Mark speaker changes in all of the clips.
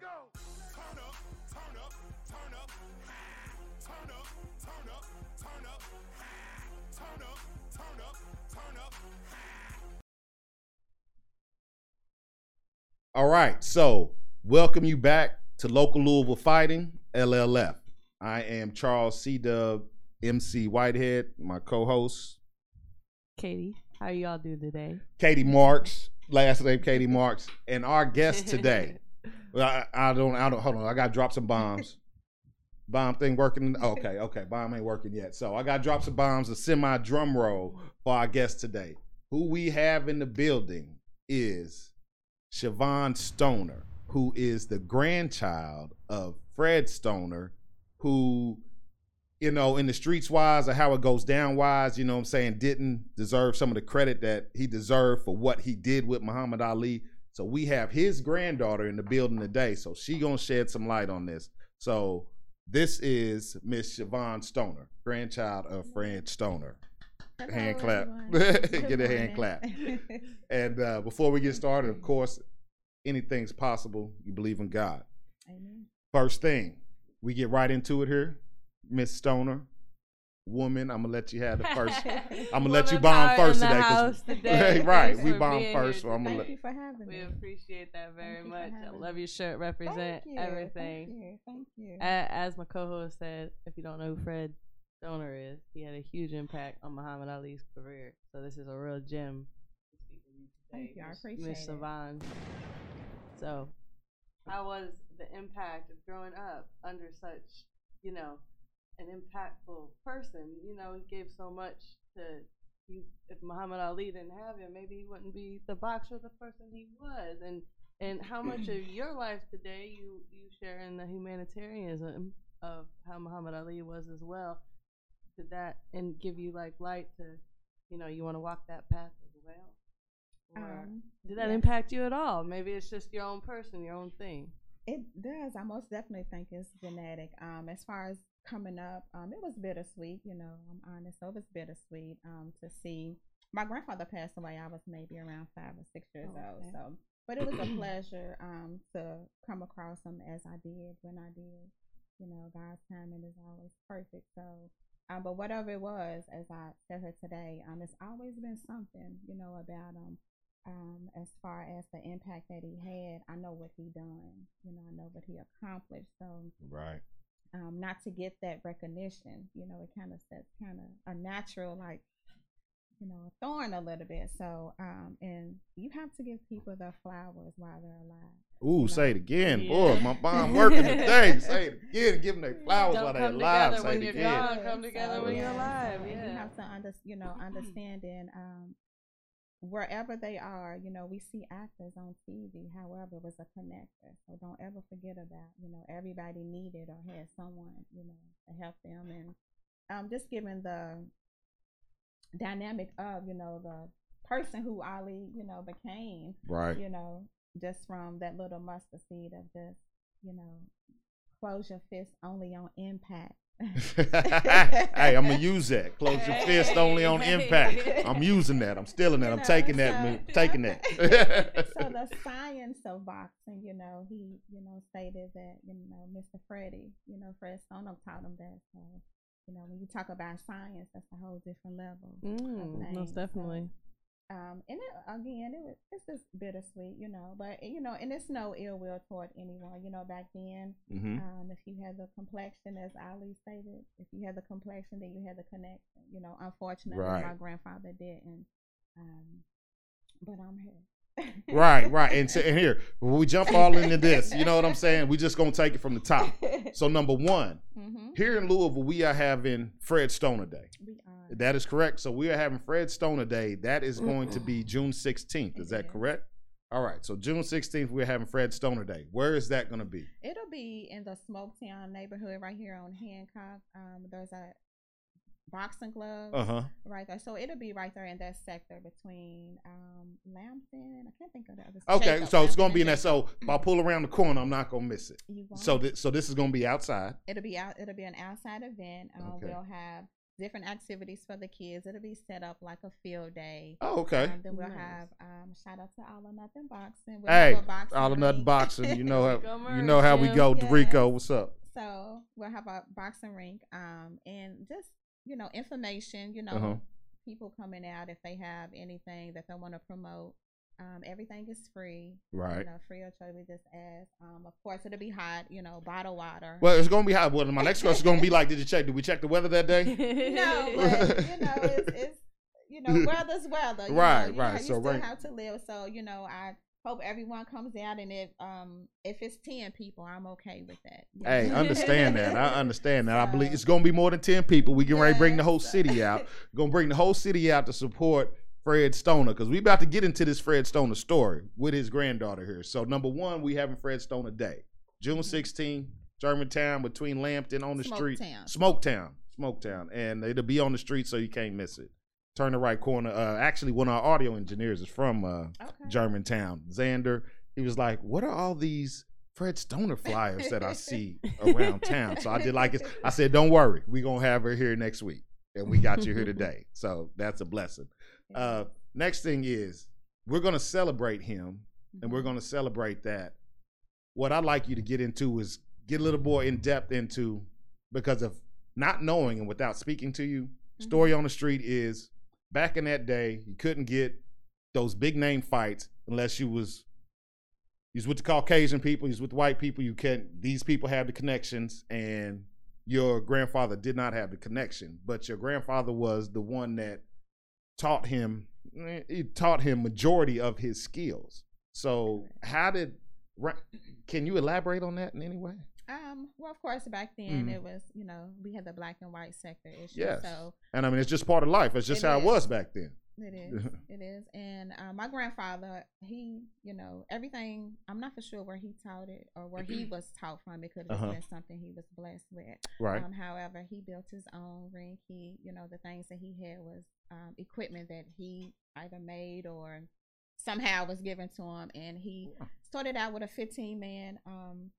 Speaker 1: it go. Turn up, turn up, turn up, turn up, turn up, turn up, turn up, turn up, turn up.
Speaker 2: All right, so welcome you back to local Louisville fighting LLF. I am Charles C. Dub, MC Whitehead, my co-host
Speaker 3: Katie, how y'all do today?
Speaker 2: Katie Marks, last name Katie Marks, and our guest today. I, I don't, I don't. Hold on, I got to drop some bombs. Bomb thing working? Okay, okay. Bomb ain't working yet. So I got to drop some bombs. A semi drum roll for our guest today. Who we have in the building is Shavon Stoner, who is the grandchild of Fred Stoner, who, you know, in the streets wise or how it goes down wise, you know what I'm saying, didn't deserve some of the credit that he deserved for what he did with Muhammad Ali. So we have his granddaughter in the building today. So she gonna shed some light on this. So this is Miss Shavon Stoner, grandchild of Fred Stoner.
Speaker 4: Hello,
Speaker 2: Hand clap. Get a hand clap. And uh, before we get started, of course, anything's possible. You believe in God.
Speaker 4: Amen.
Speaker 2: First thing, we get right into it here. Miss Stoner, woman, I'm gonna let you have the first. I'm gonna let you
Speaker 3: Woman
Speaker 2: bomb first
Speaker 3: in the
Speaker 2: today. 'cause-
Speaker 3: today.
Speaker 2: right, we
Speaker 3: for
Speaker 2: bomb first, so I'm gonna
Speaker 4: Thank
Speaker 2: let.
Speaker 4: you for having
Speaker 3: We
Speaker 4: me.
Speaker 3: appreciate that very
Speaker 4: Thank
Speaker 3: much. I love your shirt. Represent
Speaker 4: Thank you.
Speaker 3: everything.
Speaker 4: Thank you. Thank you.
Speaker 3: As my co-host said, if you don't know who Fred Stoner is, he had a huge impact on Muhammad Ali's career. So this is a real gem. to speak with you
Speaker 4: Thank you. I
Speaker 3: Miss-
Speaker 4: appreciate
Speaker 3: Miss
Speaker 4: it.
Speaker 3: Shavon. So, how was the impact of growing up under such, you know, an impactful person? You know, he gave so much to you. If Muhammad Ali didn't have him, maybe he wouldn't be the boxer, the person he was. And and how much of your life today you you share in the humanitarianism of how Muhammad Ali was as well? Did that and give you like light to, you know, you want to walk that path as well? Or
Speaker 4: Um,
Speaker 3: did that
Speaker 4: yes.
Speaker 3: impact you at all? Maybe it's just your own person, your own thing.
Speaker 4: It does. I most definitely think it's genetic. Um, as far as coming up, um, it was bittersweet. You know, I'm honest. So it was bittersweet. Um, to see my grandfather passed away. I was maybe around five or six years
Speaker 3: Oh,
Speaker 4: old.
Speaker 3: okay.
Speaker 4: So, but it was a pleasure. Um, to come across him as I did when I did. You know, God's timing is always perfect. So, um, but whatever it was, as I said here today, um, it's always been something. You know about him. um, as far as the impact that he had, I know what he done. You know, I know what he accomplished. So,
Speaker 2: Right.
Speaker 4: Um, not to get that recognition, you know, it kind of sets kind of a natural like, you know, a thorn a little bit. So, um, and you have to give people their flowers while they're alive.
Speaker 2: Ooh, say it again,
Speaker 3: Yeah.
Speaker 2: boy. My bomb working today. say it again. Give them their flowers
Speaker 3: Don't
Speaker 2: while they're alive. Say
Speaker 3: when
Speaker 2: it
Speaker 3: you're
Speaker 2: again.
Speaker 3: gone. come together when you're alive,
Speaker 4: And you
Speaker 3: yeah.
Speaker 4: have to under, you know, understanding um, wherever they are, you know, we see actors on TV. However, it was a connector. So don't ever forget about, you know, everybody needed or had someone, you know, to help them. And um, just given the dynamic of, you know, the person who Ali, you know, became,
Speaker 2: Right.
Speaker 4: you know, just from that little mustard seed of just, you know, close your fist only on impact.
Speaker 2: hey, I'm gonna use that. Close your fist only on impact. I'm using that. I'm stealing that.
Speaker 4: You
Speaker 2: I'm taking that.
Speaker 4: so-
Speaker 2: man. Taking that.
Speaker 4: so the science of boxing, you know, he, you know, stated that, you know, Mr. Freddie, you know, Fred Stoner taught him that. So, you know, when you talk about science, that's a whole different level.
Speaker 3: Mm,
Speaker 4: things.
Speaker 3: most
Speaker 4: So,
Speaker 3: definitely.
Speaker 4: Um, and it, again, it was it's just bittersweet, you know. But you know, and it's no ill will toward anyone. You know, back then,
Speaker 2: hmm
Speaker 4: um, if you had the complexion, as Ali stated, if you had the complexion, then you had the connection. You know, unfortunately,
Speaker 2: Right.
Speaker 4: my grandfather didn't. Um, but I'm here.
Speaker 2: Right, right. And, so, and here, we jump all into this, you know what I'm saying? We just gonna take it from the top. So number one,
Speaker 4: hmm
Speaker 2: here in Louisville, we are having Fred Stoner Day.
Speaker 4: We are.
Speaker 2: That is correct. So we are having Fred Stoner Day. That is going to be June 16th. Is that correct? All right. So June 16th, we're having Fred Stoner Day. Where is that going to be?
Speaker 4: It'll be in the Smoketown neighborhood right here on Hancock. Um, there's a boxing gloves
Speaker 2: Uh huh.
Speaker 4: right there, so it'll be right there in that sector between um Lampton. I can't think of the other.
Speaker 2: Okay.
Speaker 4: Jacob,
Speaker 2: So it's going to be in that. So if I pull around the corner, I'm not going to miss it.
Speaker 4: You won't.
Speaker 2: So, th- so this is going to be outside.
Speaker 4: it'll be out. It'll be an outside event. Um,
Speaker 2: Okay.
Speaker 4: We'll have different activities for the kids. It'll be set up like a field day.
Speaker 2: Oh, okay.
Speaker 4: Um, then we'll
Speaker 3: Nice.
Speaker 4: have um, shout out to All or Nothing Boxing. We'll
Speaker 2: Hey,
Speaker 4: boxing
Speaker 2: all or nothing
Speaker 4: ring.
Speaker 2: boxing. You know how you know how we go.
Speaker 4: Yes.
Speaker 2: Rico, what's up?
Speaker 4: So we'll have a boxing rink, um, and just you know information. You know,
Speaker 2: Uh-huh.
Speaker 4: people coming out if they have anything that they want to promote. Um, everything is free.
Speaker 2: Right.
Speaker 4: You know, free of charge. We just ask. Um, of course, it'll be hot. You know, bottled water.
Speaker 2: Well, it's gonna be hot. Well, my next question is gonna be like, did you check? Did we check the weather that day?
Speaker 4: no, but you know, it's, it's you know, weather's weather. You
Speaker 2: Right,
Speaker 4: know,
Speaker 2: right.
Speaker 4: You
Speaker 2: So,
Speaker 4: still
Speaker 2: right.
Speaker 4: have to live. So you know, I hope everyone comes out, and if um if it's ten people, I'm okay with that.
Speaker 2: Hey, understand that. I understand that. I believe it's gonna be more than ten people. We can ready bring the whole city out. gonna bring the whole city out to support Fred Stoner because we about to get into this Fred Stoner story with his granddaughter here. So number one, we having Fred Stoner Day, June
Speaker 4: Mhm.
Speaker 2: 16, Germantown between Lampton on the street,
Speaker 4: Smoketown.
Speaker 2: Smoketown, Smoketown, and it'll be on the street so you can't miss it. Turn the right corner. Uh, actually, one of our audio engineers is from uh,
Speaker 4: Okay.
Speaker 2: Germantown. Xander, he was like, "What are all these Fred Stoner flyers that I see around town?" So I did like it. I said, "Don't worry, we're gonna have her here next week, and we got you here today. So that's a blessing." Uh, next thing is we're gonna celebrate him, and we're
Speaker 4: Mhm.
Speaker 2: gonna celebrate that. What I'd like you to get into is get a little more in depth into because of not knowing and without speaking to you. Story on the street is back in that day, you couldn't get those big name fights unless you was you was with the Caucasian people, you was with white people. You can't. These people have the connections, and your grandfather did not have the connection. But your grandfather was the one that taught him. eh, He taught him majority of his skills. So how did? Can you elaborate on that in any way?
Speaker 4: Um, well, of course, back then
Speaker 2: Mhm.
Speaker 4: it was, you know, we had the black and white sector issue.
Speaker 2: Yes.
Speaker 4: So
Speaker 2: And I mean, it's just part of life. It's just
Speaker 4: It
Speaker 2: how it was back then.
Speaker 4: it is, it is. And uh, my grandfather, he, you know, everything. I'm not for sure where he taught it or where he was taught from. Because it could have
Speaker 2: Uh-huh.
Speaker 4: been something he was blessed with.
Speaker 2: Right.
Speaker 4: Um, however, he built his own ring. He, you know, the things that he had was um, equipment that he either made or somehow was given to him. And he started out with a 15 man. Um,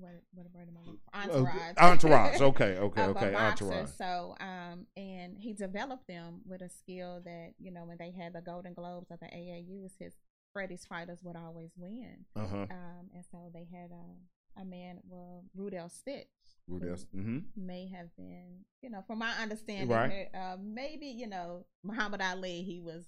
Speaker 4: what what word am I looking for? Entourage.
Speaker 2: Uh, entourage. Okay. Okay. Okay.
Speaker 4: boxer.
Speaker 2: Entourage.
Speaker 4: So, um, and he developed them with a skill that you know when they had the Golden Gloves or the AAUs, his Freddie's fighters would always win.
Speaker 2: Uh huh.
Speaker 4: Um, and so they had a, a man, well, Rudell Stitch, who
Speaker 2: Mm-hmm.
Speaker 4: may have been, you know, from my understanding,
Speaker 2: Right.
Speaker 4: uh, maybe you know Muhammad Ali. He was,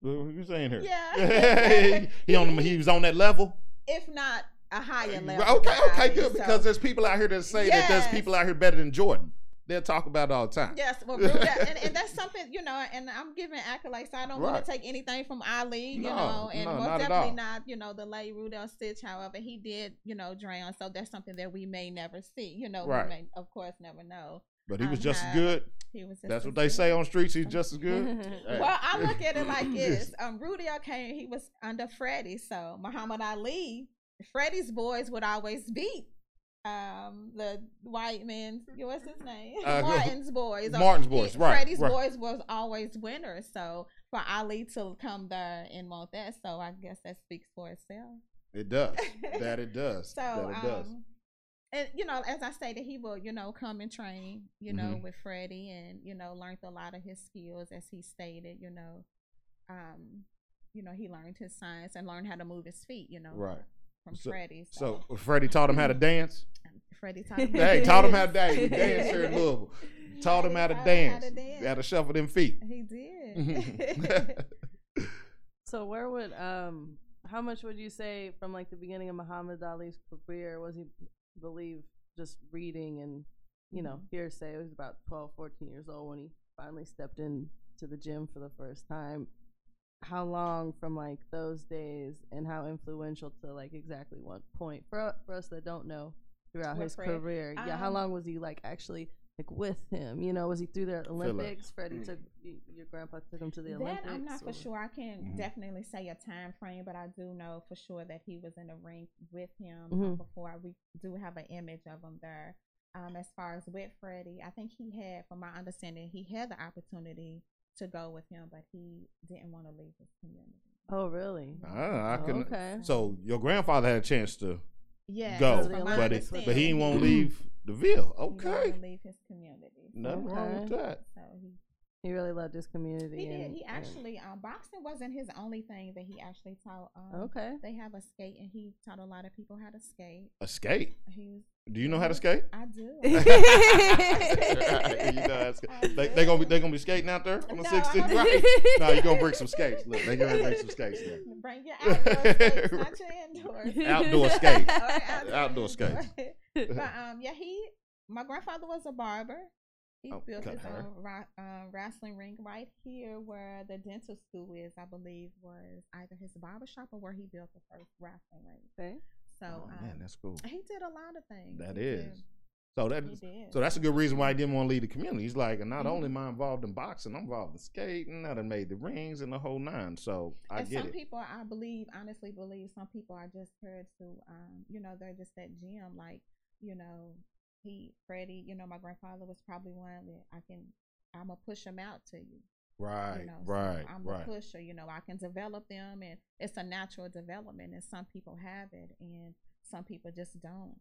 Speaker 2: What are you saying here?
Speaker 4: Yeah.
Speaker 2: he on. He was on that level.
Speaker 4: if not a higher level.
Speaker 2: Okay. Okay. Good.
Speaker 4: So-
Speaker 2: Because there's people out here that say that there's people out here better than Jordan. They'll talk about it all the time.
Speaker 4: Yes, well, and, and that's something you know, and I'm giving accolades. So I don't
Speaker 2: Right.
Speaker 4: want to take anything from Ali, you
Speaker 2: No,
Speaker 4: know, and
Speaker 2: no,
Speaker 4: most
Speaker 2: not
Speaker 4: definitely not, you know, the late Rudell Stitch. However, he did, you know, drown. So that's something that we may never see. You know,
Speaker 2: Right.
Speaker 4: we may, of course, never know.
Speaker 2: But he was
Speaker 4: Um,
Speaker 2: just as good.
Speaker 4: He was. Just
Speaker 2: That's what they say on streets. He's just as good. Hey.
Speaker 4: Well, I look at it like this. Um, Rudell came. He was under Freddie, so Muhammad Ali, Freddie's boys would always beat. Um, the white men, what's his name?
Speaker 2: Uh,
Speaker 4: Martin's boys. or
Speaker 2: Martin's
Speaker 4: he-
Speaker 2: boys, right,
Speaker 4: Freddie's
Speaker 2: right.
Speaker 4: boys was always winners. So for Ali to come there and want that, so I guess that speaks for itself.
Speaker 2: It does. That it does.
Speaker 4: So,
Speaker 2: that it does.
Speaker 4: um, and you know, as I stated, he will, you know, come and train, you know,
Speaker 2: Mhm.
Speaker 4: with Freddie, and you know, learned a lot of his skills, as he stated. You know, um, you know, he learned his science and learned how to move his feet. You know,
Speaker 2: Right.
Speaker 4: From
Speaker 2: So-
Speaker 4: Freddie.
Speaker 2: So
Speaker 4: So,
Speaker 2: Freddie taught him how to dance.
Speaker 4: Freddie taught him.
Speaker 2: Hey, taught him how to dance. He danced here in Louisville. Taught him how to
Speaker 4: Taught
Speaker 2: dance.
Speaker 4: how to dance.
Speaker 2: How to shuffle them feet.
Speaker 4: He did.
Speaker 3: So where would um how much would you say from like the beginning of Muhammad Ali's career was he believe just reading and you know hearsay he was about 12 14 years old when he finally stepped in to the gym for the first time how long from like those days and how influential to like exactly what point for for us that don't know throughout
Speaker 4: With
Speaker 3: his
Speaker 4: Fred?
Speaker 3: career yeah how
Speaker 4: Um,
Speaker 3: long was he like actually like with him you know was he through the olympics freddie took your grandpa took him to the
Speaker 4: That
Speaker 3: olympics
Speaker 4: I'm not for sure. I can't
Speaker 2: Mhm.
Speaker 4: definitely say a time frame, but I do know for sure that he was in the ring with him
Speaker 3: Mhm.
Speaker 4: uh, before. We do have an image of him there. Um, as far as with Freddie, I think he had, from my understanding, he had the opportunity to go with him, but he didn't want to leave his community.
Speaker 3: oh really
Speaker 2: Ah, I
Speaker 3: Oh,
Speaker 2: couldn't.
Speaker 3: okay
Speaker 2: So your grandfather had a chance to
Speaker 4: Yeah,
Speaker 2: go,
Speaker 3: Because of the
Speaker 4: from my
Speaker 2: but it, but he won't leave DeVille.
Speaker 4: He didn't
Speaker 2: Okay.
Speaker 4: wanna leave his community. So,
Speaker 2: Nothing wrong with that.
Speaker 4: so he
Speaker 3: He really loved his community.
Speaker 4: he did. He
Speaker 3: and-
Speaker 4: actually um, boxing wasn't his only thing that he actually taught. Um,
Speaker 3: Okay.
Speaker 4: They have a skate, and he taught a lot of people how to skate.
Speaker 2: A skate.
Speaker 4: He.
Speaker 2: Do you know how to skate?
Speaker 4: I do.
Speaker 2: you know how to skate. They,
Speaker 4: do.
Speaker 2: they gonna be they gonna be skating out there on the
Speaker 4: No, I
Speaker 2: 16th,
Speaker 4: don't-
Speaker 2: right? no, you are gonna bring some skates. Look, they gonna bring some skates there.
Speaker 4: Bring your outdoor skates, not your indoors.
Speaker 2: Outdoor skates.
Speaker 4: Or
Speaker 2: Outdoor skates.
Speaker 4: but um, yeah, he. My grandfather was a barber. He
Speaker 2: Oh,
Speaker 4: built his
Speaker 2: hair.
Speaker 4: own ra- uh, wrestling ring right here where the dental school is. I believe was either his barber shop or where he built the first wrestling ring.
Speaker 3: Okay.
Speaker 4: So
Speaker 2: Oh
Speaker 4: um,
Speaker 2: man, that's cool.
Speaker 4: he did a lot of things.
Speaker 2: That
Speaker 4: He
Speaker 2: is.
Speaker 4: did.
Speaker 2: So that so that's a good reason why he didn't want to leave the community. He's like, and not
Speaker 4: Mhm.
Speaker 2: only am I involved in boxing, I'm involved in skating. I done made the rings and the whole nine. So I
Speaker 4: and
Speaker 2: get
Speaker 4: some
Speaker 2: it.
Speaker 4: people, I believe, honestly believe, some people are just here to, um, you know, they're just that gym. Like, you know, he, Freddie, you know, my grandfather was probably one that I can, I'm gonna push him out to you.
Speaker 2: right,
Speaker 4: You know, so
Speaker 2: right,
Speaker 4: I'm
Speaker 2: right.
Speaker 4: a pusher. You know, I can develop them, and it's a natural development. And some people have it, and some people just don't.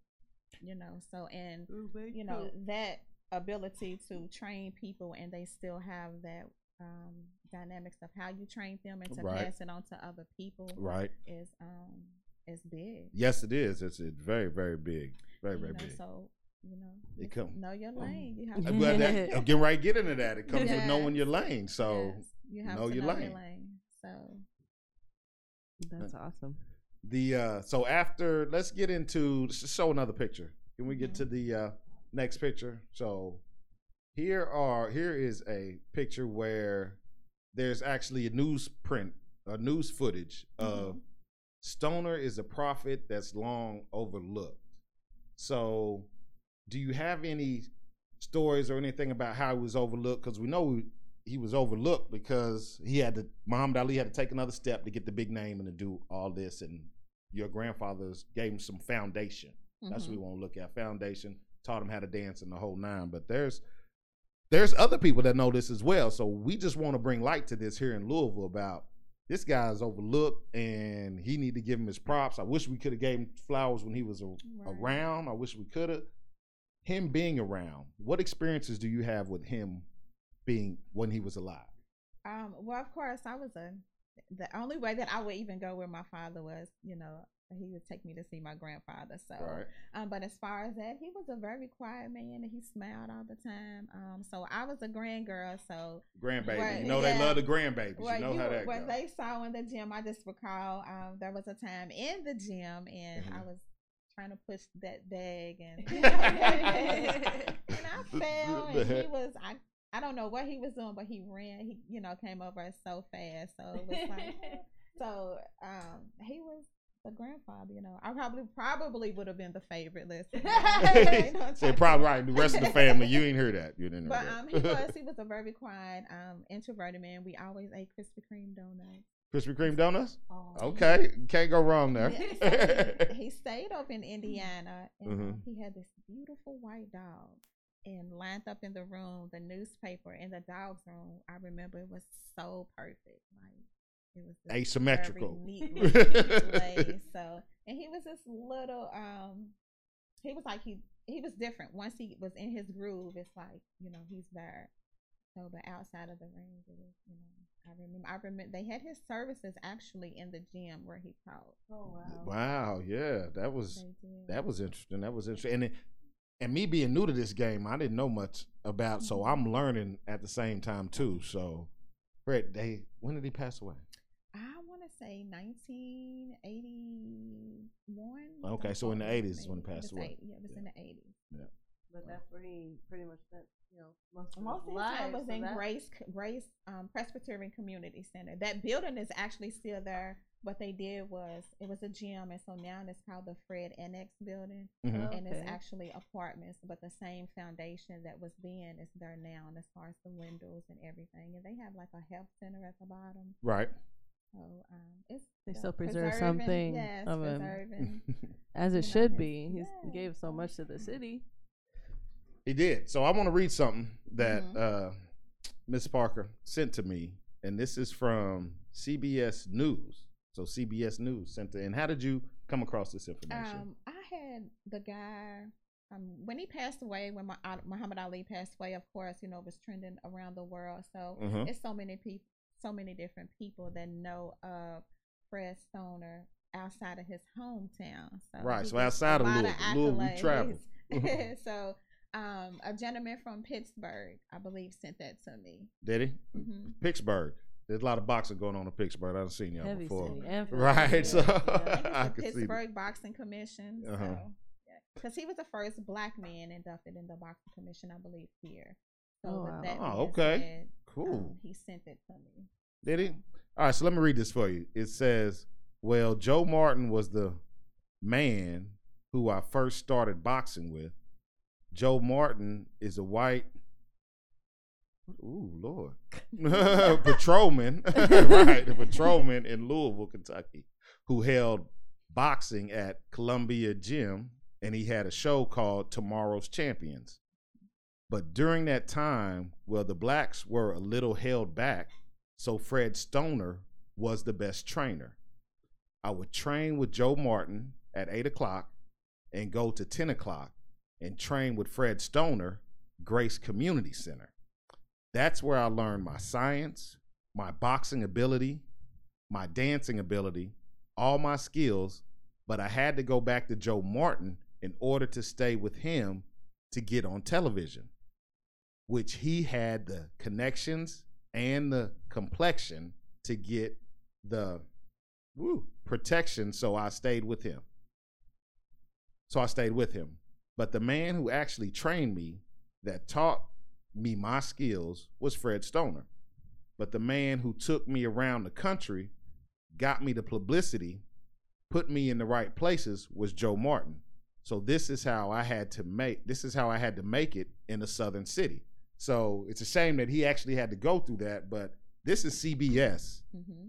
Speaker 4: You know, so and you know that ability to train people and they still have that um, dynamics of how you train them and to
Speaker 2: Right.
Speaker 4: pass it on to other people
Speaker 2: Right.
Speaker 4: is um is big.
Speaker 2: Yes, it is. It's, it's very, very big. Very,
Speaker 4: You
Speaker 2: very
Speaker 4: know,
Speaker 2: big.
Speaker 4: So you know,
Speaker 2: It
Speaker 4: it's-
Speaker 2: come-
Speaker 4: know your lane. You
Speaker 2: Uh,
Speaker 4: have to
Speaker 2: well, that, uh, get right, get into that. It comes with knowing your
Speaker 4: Yes.
Speaker 2: lane. So
Speaker 4: Yes, you have
Speaker 2: know
Speaker 4: to
Speaker 2: your
Speaker 4: know
Speaker 2: lane.
Speaker 4: your lane. So
Speaker 3: That's awesome.
Speaker 2: the uh so after let's get into let's show another picture. Can we get
Speaker 4: Mhm.
Speaker 2: to the uh next picture? So here are here is a picture where there's actually a newsprint, a news footage of
Speaker 4: Mhm.
Speaker 2: Stoner is a prophet that's long overlooked. So, do you have any stories or anything about how he was overlooked? Because we know he was overlooked because he had to. Muhammad Ali had to take another step to get the big name and to do all this. And your grandfathers gave him some foundation. That's what we
Speaker 4: mhm.
Speaker 2: want to look at. Foundation taught him how to dance in the whole nine. But there's there's other people that know this as well. So we just want to bring light to this here in Louisville about this guy's overlooked and he need to give him his props. I wish we could have gave him flowers when he was a,
Speaker 4: Right.
Speaker 2: around. I wish we could have. Him being around, what experiences do you have with him being when he was alive?
Speaker 4: Um, well, of course, I was a. The only way that I would even go where my father was, you know, he would take me to see my grandfather. So, um, but as far as that, he was a very quiet man, and he smiled all the time. Um, so I was a grand girl. So
Speaker 2: Grandbaby.
Speaker 4: Right,
Speaker 2: You know they love the grandbabies.
Speaker 4: what
Speaker 2: you know
Speaker 4: you,
Speaker 2: how that
Speaker 4: what
Speaker 2: goes.
Speaker 4: they saw in the gym, I just recall um, there was a time in the gym, and I
Speaker 2: Mhm.
Speaker 4: was trying to push that bag, and and I fell, and he was I. I don't know what he was doing, but he ran. He, you know, came over so fast. So it was like, so um, he was the grandfather. You know, I probably probably would have been the favorite. Listen,
Speaker 2: Say probably right. The rest of the family, you ain't hear that. You didn't know
Speaker 4: But
Speaker 2: that.
Speaker 4: um, he was he was a very quiet, um, introverted man. We always ate Krispy Kreme donuts.
Speaker 2: Krispy Kreme donuts.
Speaker 3: Oh.
Speaker 2: Okay, can't go wrong there.
Speaker 4: He, he stayed up in Indiana, and
Speaker 2: Mhm.
Speaker 4: he had this beautiful white dog. And lined up in the room, the newspaper in the dog's room. I remember it was so perfect, like it was
Speaker 2: Asymmetrical.
Speaker 4: very neatly placed. So, and he was this little. Um, he was like he he was different. Once he was in his groove, it's like you know he's there. So, but outside of the ring, it was you know I remember I remember they had his services actually in the gym where he taught.
Speaker 3: Oh wow.
Speaker 2: wow, yeah, that was that was interesting. That was interesting. And it, and me being new to this game, I didn't know much about. So
Speaker 4: Mhm.
Speaker 2: I'm learning at the same time too. So, Fred, they when did he pass away?
Speaker 4: I want to say 1981.
Speaker 2: Okay, so in the
Speaker 4: Something
Speaker 2: 80s is when he passed away.
Speaker 4: eight- Yeah, it was in the 80s. Yeah.
Speaker 3: But that's where he pretty much spent, you know, most of
Speaker 4: Most
Speaker 3: his life.
Speaker 4: time was
Speaker 3: so
Speaker 4: in
Speaker 3: that-
Speaker 4: Grace Grace um, Presbyterian Community Center. That building is actually still there. What they did was it was a gym, and so now it's called the Fred Annex Building,
Speaker 2: Mhm.
Speaker 4: and it's actually apartments. But the same foundation that was then is there now, and as far as the windows and everything, and they have like a health center at the bottom.
Speaker 2: Right.
Speaker 4: So um, it's
Speaker 3: They still preserve something
Speaker 4: Yes,
Speaker 3: of him.
Speaker 4: preserving.
Speaker 3: As it
Speaker 4: know,
Speaker 3: should be. He
Speaker 4: yeah,
Speaker 3: gave so
Speaker 4: so-
Speaker 3: much to the city.
Speaker 2: He did. So I want to read something that
Speaker 4: Mhm.
Speaker 2: uh, Miss Parker sent to me, and this is from CBS News. So CBS News sent it. And how did you come across this information?
Speaker 4: Um, I had the guy um, when he passed away, when uh, Muhammad Ali passed away, of course, you know, it was trending around the world. So
Speaker 2: Mhm.
Speaker 4: it's so many people, so many different people that know of Fred Stoner outside of his hometown. So
Speaker 2: Right, so outside of Louisville- Louisville, you travel.
Speaker 4: so um, a gentleman from Pittsburgh, I believe, sent that to me.
Speaker 2: Did he?
Speaker 4: hmm
Speaker 2: Pittsburgh. There's a lot of boxing going on in Pittsburgh. I haven't seen y'all
Speaker 3: Heavy
Speaker 2: before.
Speaker 3: city.
Speaker 2: Right,
Speaker 3: Philadelphia,
Speaker 2: so-
Speaker 3: yeah.
Speaker 2: I
Speaker 4: the
Speaker 2: could see.
Speaker 4: Pittsburgh Boxing Commission.
Speaker 2: Uh-huh.
Speaker 4: So, because he was the first black man inducted in the Boxing Commission, I believe, here. So
Speaker 3: Oh,
Speaker 4: with
Speaker 3: wow.
Speaker 4: that
Speaker 2: Oh, okay.
Speaker 4: said,
Speaker 2: Cool.
Speaker 4: um, he sent it to me.
Speaker 2: Did he? All right, so let me read this for you. It says, Well, Joe Martin was the man who I first started boxing with. Joe Martin is a white, ooh, Lord, patrolman, right, a patrolman in Louisville, Kentucky, who held boxing at Columbia Gym, and he had a show called Tomorrow's Champions. But during that time, well, the blacks were a little held back, so Fred Stoner was the best trainer. I would train with Joe Martin at 8 o'clock and go to 10 o'clock and train with Fred Stoner, Grace Community Center. That's where I learned my science, my boxing ability, my dancing ability, all my skills, but I had to go back to Joe Martin in order to stay with him to get on television, which he had the connections and the complexion to get the woo, protection. So I stayed with him. So I stayed with him. But the man who actually trained me, that taught me my skills, was Fred Stoner. But the man who took me around the country, got me the publicity, put me in the right places, was Joe Martin. So this is how I had to make this is how I had to make it in a southern city. So it's a shame that he actually had to go through that, but this is CBS
Speaker 4: Mm-hmm.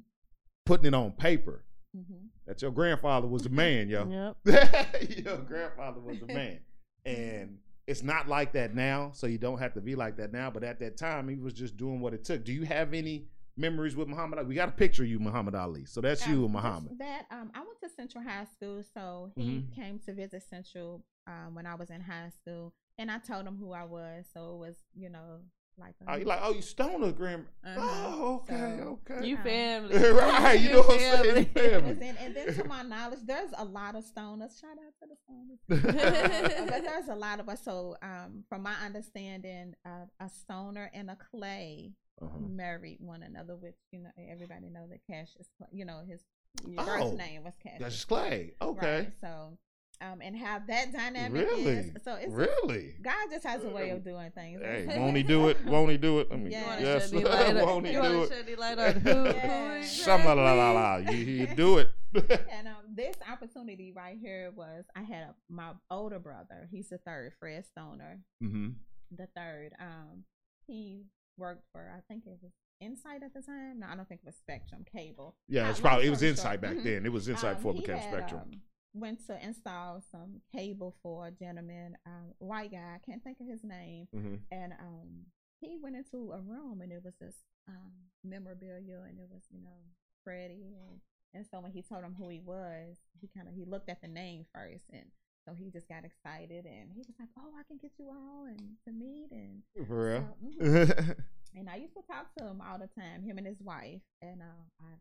Speaker 2: putting it on paper.
Speaker 4: Mm-hmm.
Speaker 2: That your grandfather was a man, yo.
Speaker 3: Yep.
Speaker 2: your grandfather was a man. And it's not like that now, so you don't have to be like that now. But at that time, he was just doing what it took. Do you have any memories with Muhammad Ali? We got a picture of you, Muhammad Ali. So that's you and Muhammad.
Speaker 4: That um, I went to Central High School, so he
Speaker 2: Mhm.
Speaker 4: came to visit Central um, when I was in high school, and I told him who I was. So it was, you know, like
Speaker 2: Oh, you like, oh, you stoner, grandma.
Speaker 4: Uh-huh.
Speaker 2: Oh, okay,
Speaker 4: So-
Speaker 2: okay.
Speaker 3: You
Speaker 4: Um,
Speaker 3: family.
Speaker 2: right, you know what I'm saying? You family.
Speaker 4: and, and then to my knowledge, there's a lot of stoners. Shout out to the stoners. but there's a lot of us. So, um, from my understanding, uh, a stoner and a clay
Speaker 2: Uh-huh.
Speaker 4: married one another, which you know everybody know that Cassius, Clay- you know his
Speaker 3: Yeah.
Speaker 4: first
Speaker 2: Oh,
Speaker 4: name was Cassius.
Speaker 2: That's Clay. Okay.
Speaker 4: Right, so, um, and how that dynamic
Speaker 2: Really?
Speaker 4: is. So it's
Speaker 2: Really?
Speaker 4: God just has a way of doing things.
Speaker 2: Hey, won't he do it? Won't he do it? I mean,
Speaker 4: Yeah.
Speaker 3: You wanna
Speaker 2: yes.
Speaker 3: shed any light on-
Speaker 2: won't he
Speaker 3: you
Speaker 2: do it?
Speaker 3: shed any light on who?
Speaker 4: Yeah.
Speaker 2: Some la la la la. You, you do it.
Speaker 4: And um, this opportunity right here was I had a, my older brother. He's the third, Fred Stoner.
Speaker 2: mm-hmm.
Speaker 4: The third. Um, he worked for I think it was Insight at the time. No, I don't think it was Spectrum Cable.
Speaker 2: Yeah, it's probably it was
Speaker 4: story
Speaker 2: Insight back
Speaker 4: mhm.
Speaker 2: then. It was Insight
Speaker 4: Um,
Speaker 2: before it became
Speaker 4: had,
Speaker 2: Spectrum.
Speaker 4: um, went to install some cable for a gentleman, um, white guy. I can't think of his name.
Speaker 2: mm-hmm.
Speaker 4: and um he went into a room and it was this um memorabilia and it was you know Freddie and and so when he told him who he was he kind of he looked at the name first and so he just got excited and he was like oh I can get you all and to meet and
Speaker 2: For real.
Speaker 4: so, mhm. and I used to talk to him all the time him and his wife and uh, I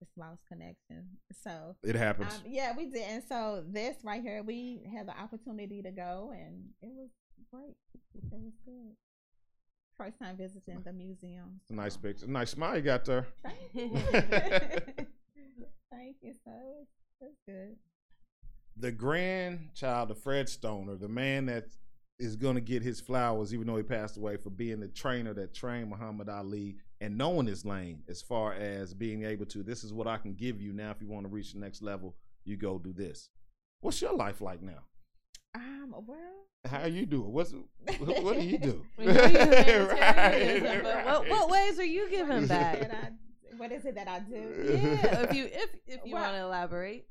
Speaker 4: just lost connection so
Speaker 2: it happens.
Speaker 4: um, yeah, we did. And so this right here, we had the opportunity to go, and it was great. It was good. First time visiting the museum.
Speaker 2: It's a nice picture. Nice smile you got there.
Speaker 4: Thank you. Thank you. So it's, it's good.
Speaker 2: The grandchild of Fred Stoner, the man that is going to get his flowers, even though he passed away, for being the trainer that trained Muhammad Ali and knowing his lane as far as being able to, this is what I can give you now. If you want to reach the next level, you go do this. What's your life like now?
Speaker 4: Um. Well.
Speaker 2: How you doing? it? What's what do you do?
Speaker 3: We know you humanitarianism,
Speaker 2: Right,
Speaker 3: but what, what ways are you giving back?
Speaker 4: That I, what is it that I do?
Speaker 3: yeah, if you if if you
Speaker 4: Well-
Speaker 3: want to elaborate.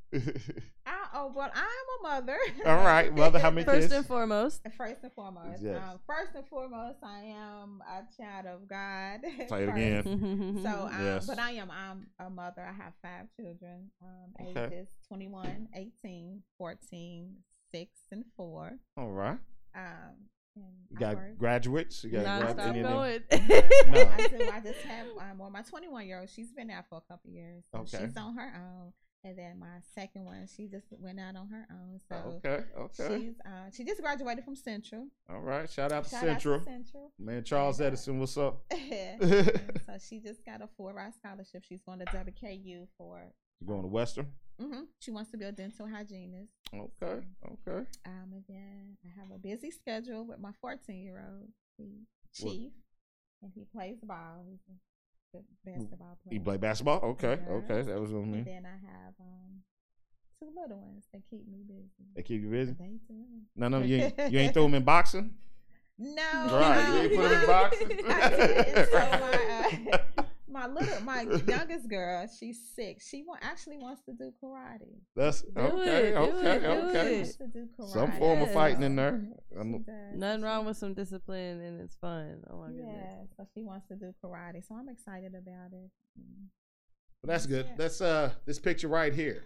Speaker 4: I, oh well, I'm a mother.
Speaker 2: All right, mother, how many
Speaker 3: First
Speaker 2: kids?
Speaker 3: and foremost,
Speaker 4: First and foremost,
Speaker 2: Yes.
Speaker 4: um, first and foremost, I am a child of God.
Speaker 2: Say it again.
Speaker 4: So, um,
Speaker 2: Yes.
Speaker 4: but I am I'm a mother. I have five children. Um,
Speaker 2: Okay.
Speaker 4: ages 21, 18, 14, six, and four.
Speaker 2: All right.
Speaker 4: Um, and
Speaker 2: You got graduates. You got
Speaker 3: Nah,
Speaker 2: grad-
Speaker 3: stop
Speaker 2: any
Speaker 3: going.
Speaker 2: No.
Speaker 4: I do. I just have um, well, my 21 year old. She's been there for a couple years. so
Speaker 2: Okay.
Speaker 4: She's on her own, and then my second one, she just went out on her own. So
Speaker 2: Okay. Okay.
Speaker 4: she's uh, she just graduated from Central.
Speaker 2: All right. Shout out to
Speaker 4: Shout
Speaker 2: Central.
Speaker 4: out to Central.
Speaker 2: Man, Charles
Speaker 4: And,
Speaker 2: Edison, what's up?
Speaker 4: And so she just got a four ride scholarship. She's going to WKU for.
Speaker 2: You going to Western?
Speaker 4: Hmm She wants to be a dental hygienist.
Speaker 2: Okay. Okay.
Speaker 4: Um, and then I have a busy schedule with my 14 year old,
Speaker 2: What-
Speaker 4: Chief, and he plays ball. He's a good basketball player.
Speaker 2: He play basketball? Okay.
Speaker 4: Yeah.
Speaker 2: Okay. That was on
Speaker 4: And
Speaker 2: me.
Speaker 4: then I have um two little ones that keep me busy.
Speaker 2: They keep you busy.
Speaker 4: They do.
Speaker 2: No, no, you ain't, you ain't throw them in boxing.
Speaker 4: No,
Speaker 2: Right, you ain't put them in boxing.
Speaker 4: I didn't. So my, uh, my little, my youngest girl, she's six. She wa- actually wants to do karate.
Speaker 2: That's
Speaker 3: Do
Speaker 2: okay.
Speaker 3: it,
Speaker 2: okay.
Speaker 3: it, do
Speaker 2: okay.
Speaker 3: It.
Speaker 4: wants to do karate.
Speaker 2: Some form of fighting in there. I
Speaker 4: She
Speaker 2: know-
Speaker 4: does.
Speaker 3: Nothing wrong with some discipline and it's fun. Oh my goodness.
Speaker 4: Yeah, so she wants to do karate. So I'm excited about it.
Speaker 2: But that's good.
Speaker 4: Yeah.
Speaker 2: That's uh this picture right here.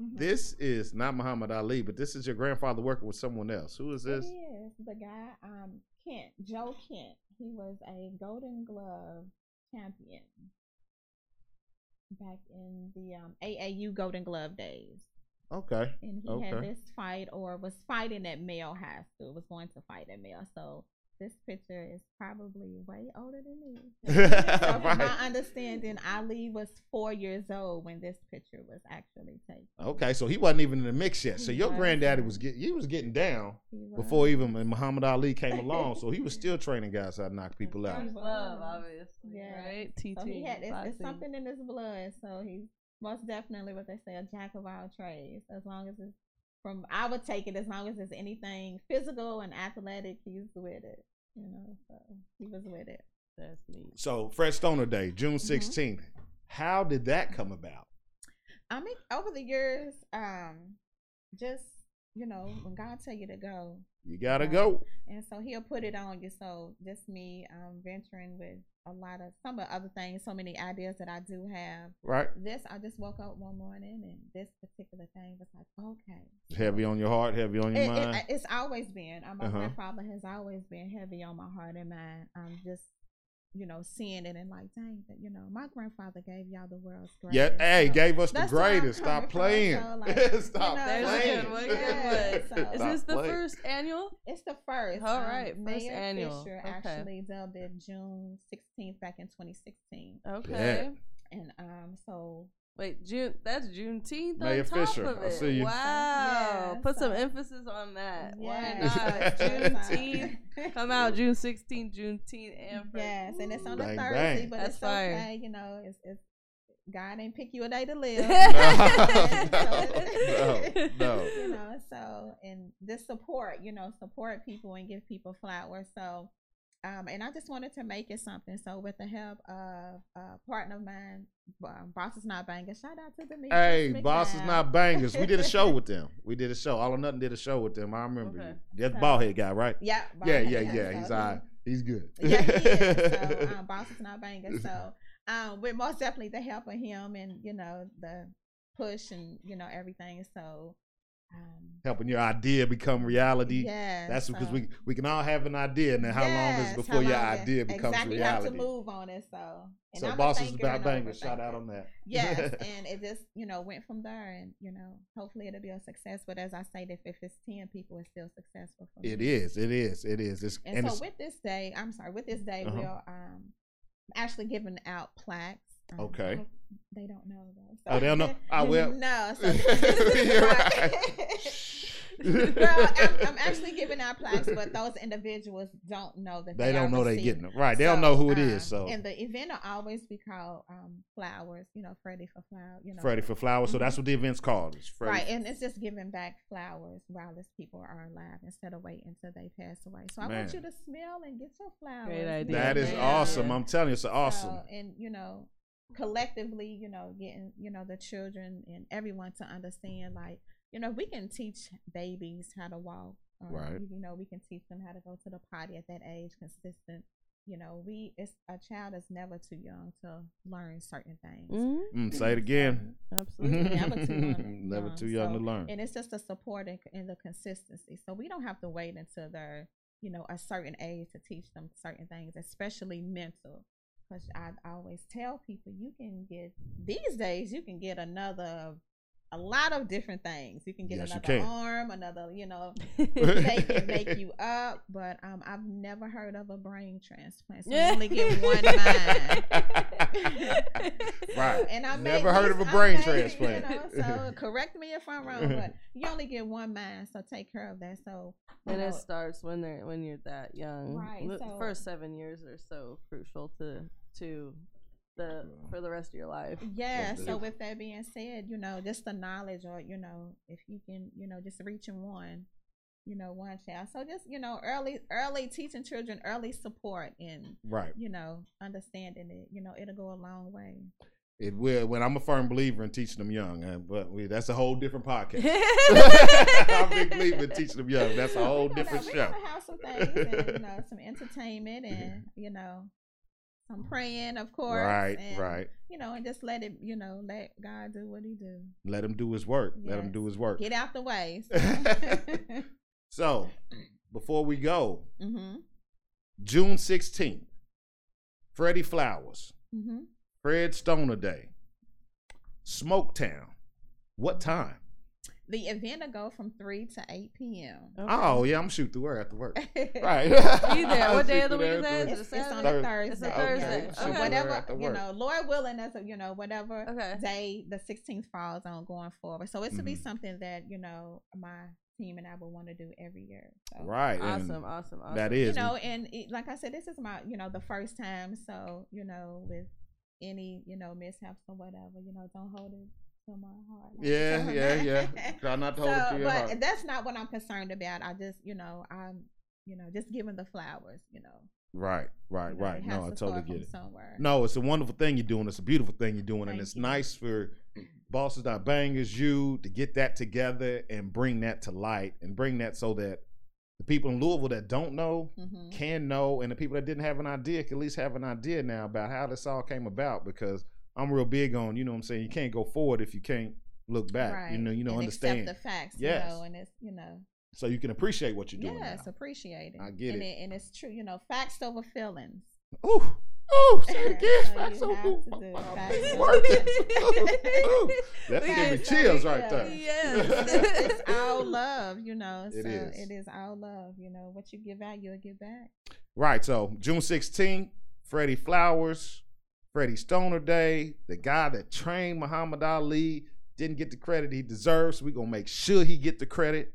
Speaker 4: Mhm.
Speaker 2: This is not Muhammad Ali, but this is your grandfather working with someone else. Who is this?
Speaker 4: is the guy, um, Kent, Joe Kent. He was a Golden Glove champion back in the um, AAU Golden Glove days.
Speaker 2: Okay.
Speaker 4: And he had this fight or was fighting at Male High School, was going to fight at Male. So this picture is probably way older than me. So from my understanding, Ali was four years old when this picture was actually taken.
Speaker 2: Okay, so he wasn't even in the mix yet. So your granddaddy
Speaker 4: wasn't.
Speaker 2: was get he was getting down
Speaker 4: He
Speaker 2: before
Speaker 4: was.
Speaker 2: even Muhammad Ali came along. So he was still training guys how to knock people out.
Speaker 3: Love, obviously.
Speaker 4: Yeah.
Speaker 3: Right? Teaching.
Speaker 4: So he had it's, it's something in his blood. So he's most definitely what they say a jack of all trades. As long as it's from I would take it as long as it's anything physical and athletic, he's with it. You know, so he was with it.
Speaker 3: That's neat.
Speaker 2: So Fred Stoner Day, June
Speaker 4: Mm-hmm.
Speaker 2: 16th. How did that come about?
Speaker 4: I mean, over the years, um, just you know, when God tell you to go,
Speaker 2: You gotta
Speaker 4: Right.
Speaker 2: go.
Speaker 4: and so He'll put it on you. So just me, um, venturing with a lot of some of the other things, so many ideas that I do have.
Speaker 2: Right?
Speaker 4: This I just woke up one morning and this particular thing was like, okay,
Speaker 2: Heavy on your heart, heavy on your
Speaker 4: It,
Speaker 2: mind.
Speaker 4: it, it's always been. Uh, my
Speaker 2: Uh-huh.
Speaker 4: grandfather has always been heavy on my heart and mind. I'm just, you know, seeing it and like, dang, that you know, my grandfather gave y'all the world's greatest.
Speaker 2: yeah,
Speaker 4: greatest.
Speaker 2: hey,
Speaker 4: so
Speaker 2: gave us the
Speaker 4: that's where
Speaker 2: greatest. Stop playing.
Speaker 4: so, like,
Speaker 2: Stop
Speaker 4: you know,
Speaker 2: playing.
Speaker 3: good one.
Speaker 4: Yeah, so-
Speaker 3: Is
Speaker 2: Stop
Speaker 3: this the
Speaker 2: playing.
Speaker 3: first annual?
Speaker 4: It's the first.
Speaker 3: All right, um, first
Speaker 4: Mayor
Speaker 3: annual.
Speaker 4: Fischer
Speaker 3: Okay.
Speaker 4: actually dubbed it June 16th back in 2016,
Speaker 3: Okay.
Speaker 4: and um, so
Speaker 3: Wait, June. That's Juneteenth
Speaker 2: Mayor
Speaker 3: on top
Speaker 2: Fischer,
Speaker 3: of
Speaker 2: I
Speaker 3: it.
Speaker 2: see you.
Speaker 3: Wow.
Speaker 4: Yeah,
Speaker 3: Put some emphasis on that. Why not?
Speaker 2: Yes.
Speaker 3: Juneteenth. Come out June 16th, Juneteenth, and Fred-
Speaker 4: Yes, and it's on a
Speaker 2: Bang,
Speaker 4: Thursday,
Speaker 2: bang.
Speaker 4: but
Speaker 3: That's
Speaker 4: it's
Speaker 3: fire.
Speaker 4: okay. You know, it's, it's God ain't pick you a day to live.
Speaker 2: no, no, no.
Speaker 4: you know, so and this support, you know, support people and give people flowers. So, um, and I just wanted to make it something. So, with the help of a partner of mine, um, Boss is Not Bangers, shout out to Demetrius
Speaker 2: Hey, boss is not bangers. We did a show with them. We did a show. All or nothing did a show with them. I remember.
Speaker 3: Okay.
Speaker 2: you. That's the
Speaker 4: So-
Speaker 2: bald head guy, right?
Speaker 4: Yeah,
Speaker 2: Yeah,
Speaker 4: Boss-
Speaker 2: yeah, yeah.
Speaker 4: so
Speaker 2: He's
Speaker 4: he-
Speaker 2: all right. He's good.
Speaker 4: yeah, he is. So, um, boss is not banging. So, um, with most definitely the help of him and you know the push and you know everything. So, um,
Speaker 2: Helping your idea become reality.
Speaker 4: yeah,
Speaker 2: That's because
Speaker 4: so-
Speaker 2: we we can all have an idea, and then how long is it before your idea becomes
Speaker 4: exactly,
Speaker 2: reality?
Speaker 4: You have to move on it. So, and
Speaker 2: so
Speaker 4: I'm a
Speaker 2: boss is about
Speaker 4: and
Speaker 2: bangers. Shout out on that.
Speaker 4: Yes, and it just you know went from there, and you know hopefully it'll be a success. But as I say, if if it's ten people, it's still successful for
Speaker 2: it is. It is. It is. It's,
Speaker 4: And,
Speaker 2: and
Speaker 4: so
Speaker 2: it's,
Speaker 4: with this day, I'm sorry, with this day,
Speaker 2: Uh-huh.
Speaker 4: we're um actually giving out plaques. Um,
Speaker 2: Okay.
Speaker 4: They don't know though.
Speaker 2: Oh, they don't know? I will.
Speaker 4: no. So this is well, I'm, I'm actually giving out plaques, but those individuals don't know that
Speaker 2: they
Speaker 4: they
Speaker 2: don't
Speaker 4: are
Speaker 2: know
Speaker 4: they're
Speaker 2: getting them right. They don't know who it is.
Speaker 4: uh,
Speaker 2: So
Speaker 4: and the event will always be called um, flowers. You know, Freddie for flower. You know,
Speaker 2: Freddie for flowers. So
Speaker 4: Mhm.
Speaker 2: that's what the event's called. It's Freddie.
Speaker 4: Right, and it's just giving back flowers while these people are alive instead of waiting until they pass away. So I
Speaker 2: Man.
Speaker 4: want you to smell and get your flowers.
Speaker 3: Great idea.
Speaker 2: That is
Speaker 3: Yeah.
Speaker 2: awesome. I'm telling you, it's awesome.
Speaker 4: So, and you know, collectively, you know, getting you know the children and everyone to understand, like you know, we can teach babies how to walk. um,
Speaker 2: Right.
Speaker 4: You know, we can teach them how to go to the potty at that age, consistent. you know, we it's a child is never too young to learn certain things.
Speaker 3: Mhm.
Speaker 2: Mm, say it again.
Speaker 3: Absolutely.
Speaker 4: Never too young.
Speaker 2: Never too young to learn.
Speaker 4: And it's just the support and, and the consistency. So we don't have to wait until they're, you know, a certain age to teach them certain things, especially mental. Because I, I always tell people you can get these days you can get another a lot of different things. You can get
Speaker 2: Yes,
Speaker 4: another
Speaker 2: can.
Speaker 4: arm, another, you know, they can make you up, but um, I've never heard of a brain transplant. So you only get one mind.
Speaker 2: Right.
Speaker 4: And I
Speaker 2: Never
Speaker 4: may
Speaker 2: heard of a brain
Speaker 4: may,
Speaker 2: transplant.
Speaker 4: You know, so correct me if I'm wrong, but you only get one mind, so take care of that. So you
Speaker 3: and it starts when they're when you're that young.
Speaker 4: Right,
Speaker 3: The
Speaker 4: so-
Speaker 3: first seven years are so crucial to to the for the rest of your life.
Speaker 4: yeah. So with that being said, you know, just the knowledge, or you know, if you can, you know, just reaching one, you know, one child. So just you know, early, early teaching children early support and
Speaker 2: right.
Speaker 4: you know, understanding it. You know, it'll go a long way.
Speaker 2: It will. When I'm a firm believer in teaching them young, uh, but we, that's a whole different podcast. I'm a big believer in teaching them young. That's a whole
Speaker 4: We're gonna-
Speaker 2: different
Speaker 4: we're
Speaker 2: show.
Speaker 4: gonna have some things, and, you know, some entertainment, and you know, some praying, of course.
Speaker 2: Right,
Speaker 4: and,
Speaker 2: right.
Speaker 4: You know, and just let it, you know, let God do what He do.
Speaker 2: Let him do his work. Let him do his work.
Speaker 4: Get out the way.
Speaker 2: So, before we go,
Speaker 4: mhm.
Speaker 2: June 16th, Freddie Flowers,
Speaker 4: Mhm.
Speaker 2: Fred Stoner Day, Smoketown. What time?
Speaker 4: The event will go from three to eight p.m.
Speaker 2: Oh, yeah, I'm shoot through her after work.
Speaker 4: right.
Speaker 2: Right.
Speaker 3: Be there. What day of the week is
Speaker 2: there
Speaker 3: that?
Speaker 2: after
Speaker 4: It's, it's on
Speaker 3: Thursday?
Speaker 4: a Thursday.
Speaker 3: It's a
Speaker 4: you know,
Speaker 3: Thursday.
Speaker 4: So
Speaker 3: Okay.
Speaker 4: whatever you know, Lord willing, as a, you know, whatever
Speaker 3: Okay.
Speaker 4: day the 16th falls on going forward. So it's to be
Speaker 2: Mhm.
Speaker 4: something that you know my team and I would want to do every year. So.
Speaker 2: Right.
Speaker 3: Awesome, awesome, awesome.
Speaker 2: That
Speaker 4: You know, and it, like I said, this is my you know the first time. So you know, with any you know mishaps or whatever, you know, don't hold it to my heart.
Speaker 2: Yeah, yeah, yeah. Try not to hold it to your
Speaker 4: but
Speaker 2: heart.
Speaker 4: that's not what I'm concerned about. I just you know I'm you know just giving the flowers. You know.
Speaker 2: Right, right,
Speaker 4: You know,
Speaker 2: right. No, I totally get it.
Speaker 4: Somewhere.
Speaker 2: No, it's a wonderful thing you're doing. It's a beautiful thing you're doing, and it's
Speaker 4: you.
Speaker 2: nice for bosses that bangers you to get that together and bring that to light and bring that so that the people in Louisville that don't know
Speaker 4: hmm
Speaker 2: can know, and the people that didn't have an idea can at least have an idea now about how this all came about. Because I'm real big on, you know, what I'm saying you can't go forward if you can't look back.
Speaker 4: Right.
Speaker 2: You know, you know,
Speaker 4: and
Speaker 2: understand,
Speaker 4: the facts.
Speaker 2: Yes.
Speaker 4: You know, and it's you know.
Speaker 2: so you can appreciate what you're doing.
Speaker 4: Yes,
Speaker 2: now.
Speaker 4: appreciate it.
Speaker 2: I get
Speaker 4: and
Speaker 2: it.
Speaker 4: And it's true, you know, facts over feelings.
Speaker 2: Ooh, ooh, say it again.
Speaker 4: So
Speaker 2: Facts over-
Speaker 4: have to do
Speaker 2: my
Speaker 4: facts
Speaker 2: big
Speaker 4: over
Speaker 2: word.
Speaker 4: feelings.
Speaker 2: Ooh, That
Speaker 3: We
Speaker 2: give me
Speaker 4: get-
Speaker 2: chills right
Speaker 4: yeah.
Speaker 2: there.
Speaker 3: Yes.
Speaker 4: it's, it's all love, you know.
Speaker 2: It
Speaker 4: so
Speaker 2: is.
Speaker 4: it is all love, you know. What you give out, you'll give back.
Speaker 2: Right. So June 16th, Freddie Flowers, Freddie Stoner Day, the guy that trained Muhammad Ali didn't get the credit he deserves. We're gonna make sure he get the credit.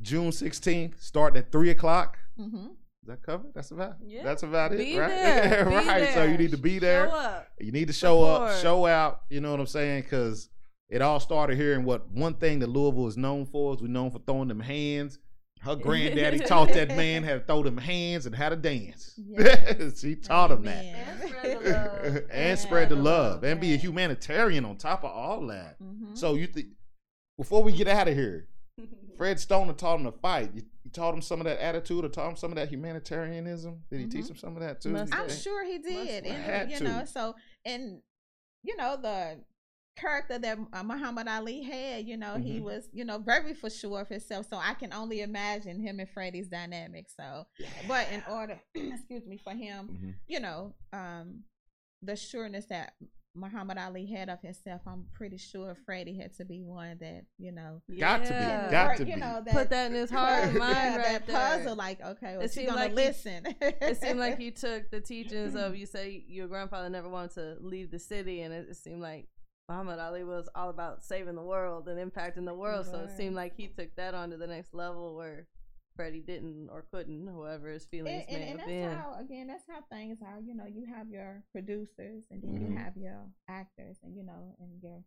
Speaker 2: June 16th, starting at three o'clock.
Speaker 4: Mm-hmm.
Speaker 2: Is that covered? That's about
Speaker 3: Yeah.
Speaker 2: that's about it,
Speaker 3: Be
Speaker 2: right?
Speaker 3: there.
Speaker 2: Right. So you need to be there. You need to show up, show out. You know what I'm saying? Because it all started here. And what one thing that Louisville is known for is we're known for throwing them hands. Her granddaddy taught that man how to throw them hands and how to dance.
Speaker 4: Yes.
Speaker 2: she taught him that.
Speaker 3: And spread the love.
Speaker 2: and spread the
Speaker 3: Yeah.
Speaker 2: love and be a humanitarian on top of all that.
Speaker 4: Mm-hmm.
Speaker 2: So you think before we get out of here, Fred Stoner taught him to fight. You, you taught him some of that attitude or taught him some of that humanitarianism? Did he teach
Speaker 4: Mhm.
Speaker 2: him some of that too?
Speaker 3: Must
Speaker 4: I'm sure he did,
Speaker 3: have.
Speaker 4: and
Speaker 2: Had
Speaker 4: you
Speaker 2: to.
Speaker 4: know, so and you know the character that uh, Muhammad Ali had, you know, he
Speaker 2: Mhm.
Speaker 4: was, you know, very for sure of himself. So I can only imagine him and Freddie's dynamic. So, but in order, excuse me, for him,
Speaker 2: Mhm.
Speaker 4: you know, um, the sureness that Muhammad Ali had of himself, I'm pretty sure Freddie had to be one that, you know,
Speaker 2: Got to be. Got
Speaker 4: or,
Speaker 2: to
Speaker 4: you
Speaker 2: be.
Speaker 4: know, that
Speaker 3: Put that in his heart and
Speaker 4: yeah,
Speaker 3: mind right
Speaker 4: that
Speaker 3: there.
Speaker 4: puzzle. Like, okay, well,
Speaker 3: It
Speaker 4: she
Speaker 3: seemed
Speaker 4: gonna
Speaker 3: like you-
Speaker 4: listen.
Speaker 3: it seemed like you took the teachings of you say your grandfather never wanted to leave the city and it, it seemed like Muhammad Ali was all about saving the world and impacting the world. So it seemed like he took that on to the next level where Freddie didn't or couldn't, whoever his feelings
Speaker 4: and, and,
Speaker 3: may
Speaker 4: and
Speaker 3: have
Speaker 4: that's
Speaker 3: been.
Speaker 4: how again that's how things are you know you have your producers and then
Speaker 2: Mhm.
Speaker 4: you have your actors and you know and your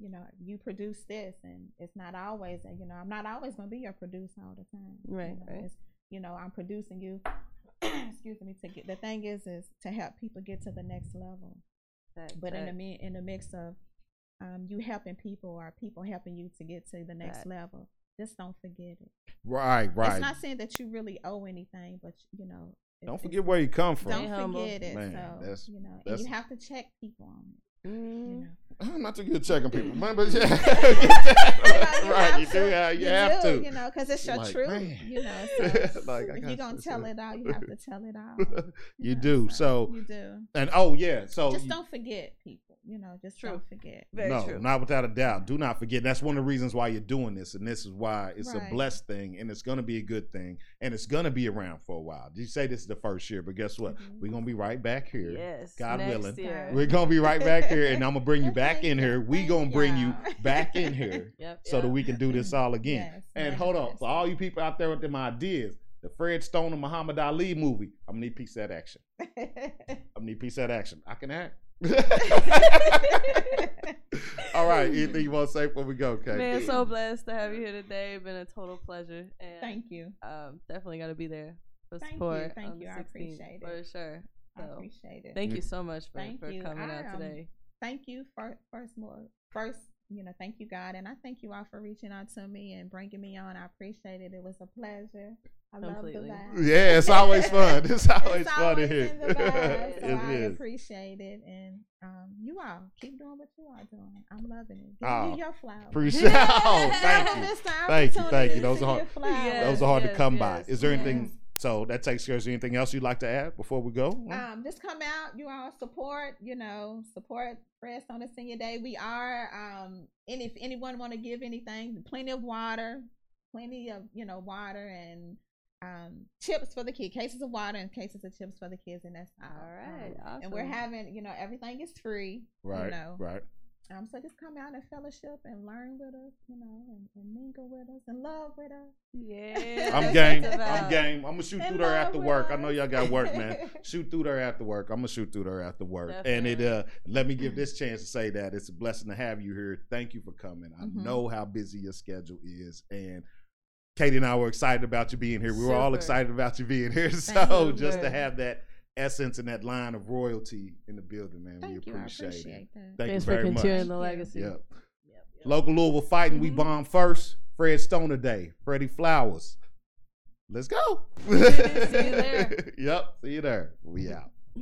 Speaker 4: you know you produce this and it's not always and you know i'm not always going to be your producer all the time you
Speaker 3: Right,
Speaker 4: know,
Speaker 3: right.
Speaker 4: you know i'm producing you excuse me to get the thing is is to help people get to the next level
Speaker 3: That-
Speaker 4: but in the in the mix of um, you helping people or people helping you to get to the next
Speaker 3: Right.
Speaker 4: level just don't forget it
Speaker 2: Right, right.
Speaker 4: it's not saying that you really owe anything, but you know,
Speaker 2: Don't forget where you come from.
Speaker 4: Don't forget it.
Speaker 2: Man,
Speaker 4: so
Speaker 2: that's-
Speaker 4: you know, and you have to check people on it. You
Speaker 3: Mm.
Speaker 4: know.
Speaker 2: I'm not too good at checking people, man, but yeah,
Speaker 4: You
Speaker 2: right,
Speaker 4: have
Speaker 2: you do,
Speaker 4: to.
Speaker 2: have, you, have
Speaker 4: do,
Speaker 2: to.
Speaker 4: You know, because it's your
Speaker 2: Like,
Speaker 4: truth.
Speaker 2: man.
Speaker 4: You know, so
Speaker 2: Like,
Speaker 4: if you're gonna tell it out, you have to tell it out.
Speaker 2: you
Speaker 4: know,
Speaker 2: do. So,
Speaker 4: you do.
Speaker 2: and oh yeah, so
Speaker 4: Just
Speaker 2: you-
Speaker 4: don't forget people. You know, just
Speaker 3: True.
Speaker 4: don't forget.
Speaker 3: Very
Speaker 2: no,
Speaker 3: true.
Speaker 2: not without a doubt. Do not forget. That's one of the reasons why you're doing this, and this is why it's
Speaker 4: Right.
Speaker 2: a blessed thing, and it's going to be a good thing, and it's going to be around for a while. You say this is the first year, but guess what?
Speaker 4: Mhm.
Speaker 2: We're going to be right back here.
Speaker 3: Yes.
Speaker 2: God
Speaker 3: next
Speaker 2: willing.
Speaker 3: Year.
Speaker 2: We're going to be right back here, and I'm going to bring you back in here. We going to bring you
Speaker 4: y'all.
Speaker 2: back in here
Speaker 3: Yep.
Speaker 2: so that we can do this all again.
Speaker 4: Yes,
Speaker 2: And hold on,
Speaker 4: yes.
Speaker 2: for all you people out there with them ideas, the Fred Stoner and Muhammad Ali movie, I'm gonna need a piece of that action. I'm gonna need a piece of that action. I can act. all right, anything you want to say before we go, Kate?
Speaker 3: Man, so blessed to have you here today. Been a total pleasure. And
Speaker 4: Thank you.
Speaker 3: um, definitely got to be there for
Speaker 4: Thank you,
Speaker 3: support.
Speaker 4: thank
Speaker 3: on the
Speaker 4: you, I
Speaker 3: 16th,
Speaker 4: appreciate
Speaker 3: For
Speaker 4: it.
Speaker 3: sure.
Speaker 4: I
Speaker 3: So,
Speaker 4: appreciate it.
Speaker 3: thank you so much for,
Speaker 4: Thank
Speaker 3: for
Speaker 4: you.
Speaker 3: coming
Speaker 4: I,
Speaker 3: out
Speaker 4: um,
Speaker 3: today.
Speaker 4: thank you for first more first you know thank you god and i thank you all for reaching out to me and bringing me on i appreciate it it was a pleasure i
Speaker 3: Completely.
Speaker 4: love the vibe
Speaker 2: Yeah, it's always fun. It's always
Speaker 4: It's
Speaker 2: fun to hear.
Speaker 4: vibe, so
Speaker 2: It
Speaker 4: I
Speaker 2: is.
Speaker 4: appreciate it, and um, you all keep doing what you are doing. I'm loving it. Give
Speaker 2: Oh,
Speaker 4: you your flowers.
Speaker 2: Appreciate. Oh, thank you. Thank you, thank you. Those
Speaker 4: to
Speaker 2: are hard-
Speaker 4: give flowers.
Speaker 3: Yes,
Speaker 2: Those are hard to
Speaker 3: yes,
Speaker 2: come by. Is there anything?
Speaker 4: Yes.
Speaker 2: So that takes care of anything else you'd like to add before we go?
Speaker 4: Um, just come out, you all support, you know, support Press on a Senior Day. We are, um, and if anyone want to give anything, plenty of water, plenty of, you know, water and um, chips for the kids, cases of water and cases of chips for the kids, and that's all.
Speaker 3: All right.
Speaker 4: Um,
Speaker 3: awesome.
Speaker 4: And we're having, you know, everything is free.
Speaker 2: Right.
Speaker 4: You know.
Speaker 2: Right.
Speaker 4: Um, so just come out and fellowship and learn with us, you know, and, and mingle with us and love with us.
Speaker 3: Yeah.
Speaker 2: I'm game. I'm game. I'm gonna shoot
Speaker 4: And
Speaker 2: through there after
Speaker 4: with
Speaker 2: work. I know y'all got work, man. shoot through there after work. I'm gonna shoot through there after work. And it uh let me give this chance to say that it's a blessing to have you here. Thank you for coming. I
Speaker 4: Mhm.
Speaker 2: know how busy your schedule is and Katie and I were excited about you being here. We were all excited about you being here.
Speaker 4: Thank
Speaker 2: So
Speaker 4: you.
Speaker 2: just to have that essence and that line of royalty in the building, man,
Speaker 4: Thank
Speaker 2: we
Speaker 4: you. I
Speaker 2: appreciate,
Speaker 4: appreciate
Speaker 2: it.
Speaker 4: that.
Speaker 2: Thank
Speaker 3: Thanks
Speaker 2: you
Speaker 3: for
Speaker 2: very much.
Speaker 3: continuing the legacy.
Speaker 2: Yep.
Speaker 3: Yep, yep.
Speaker 2: Local Louisville fighting. We
Speaker 4: Mhm.
Speaker 2: bomb first. Fred Stoner Day. Freddie Flowers. Let's go.
Speaker 3: See you there.
Speaker 2: yep. See you there. We out.